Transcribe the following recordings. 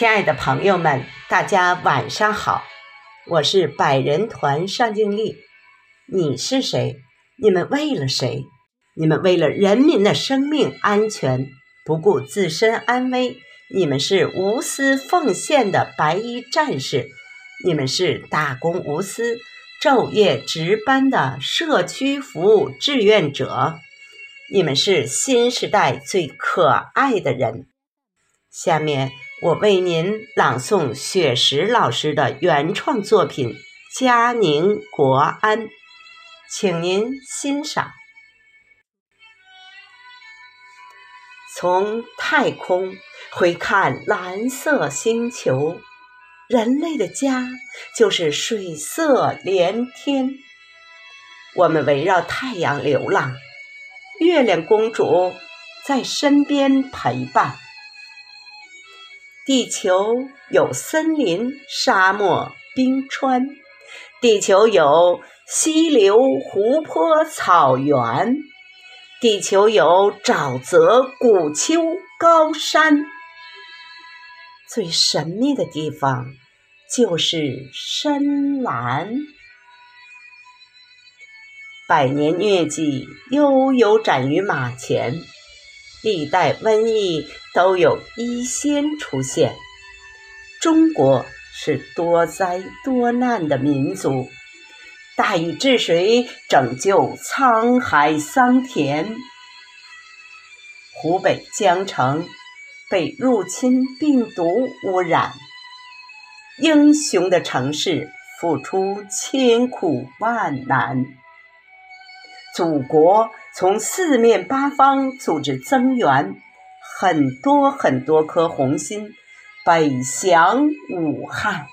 亲爱的朋友们，大家晚上好，我是百人团尚静丽。你是谁？你们为了谁？你们为了人民的生命安全，不顾自身安危。你们是无私奉献的白衣战士，你们是大公无私、昼夜值班的社区服务志愿者，你们是新时代最可爱的人。下面。我为您朗诵雪石老师的原创作品《嘉宁国安》，请您欣赏。从太空回看蓝色星球，人类的家就是水色连天。我们围绕太阳流浪，月亮公主在身边陪伴。地球有森林、沙漠、冰川；地球有溪流、湖泊、草原；地球有沼泽、古丘、高山。最神秘的地方就是深蓝。百年疟疾悠悠展于马前。历代瘟疫都有医仙出现。中国是多灾多难的民族，大禹治水拯救沧海桑田。湖北江城被入侵病毒污染，英雄的城市付出千苦万难。祖国从四面八方组织增援，很多很多颗红心北降武汉。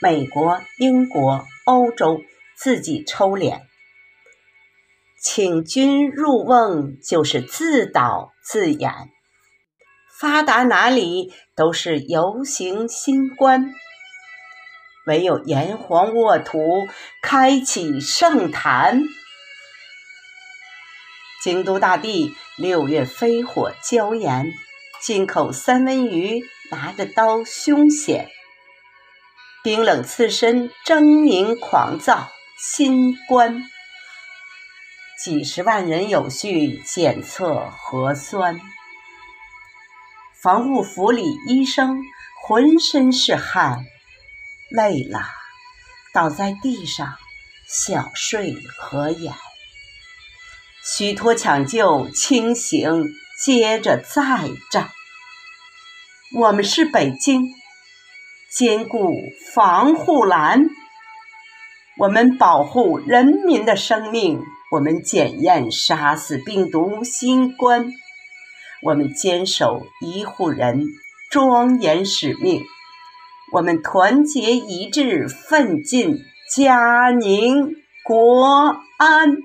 美国、英国、欧洲自己抽脸，请君入瓮就是自导自演，发达哪里都是游行新冠。唯有炎黄沃土，开启圣坛。京都大地六月飞火椒盐，进口三文鱼拿着刀凶险，冰冷刺身狰狞狂躁。新冠，几十万人有序检测核酸，防护服里医生浑身是汗。累了，倒在地上，小睡合眼。虚脱抢救，清醒，接着再战。我们是北京，坚固防护栏。我们保护人民的生命，我们检验杀死病毒新冠，我们坚守医护人庄严使命。我们团结一致，奋进，嘉宁国安。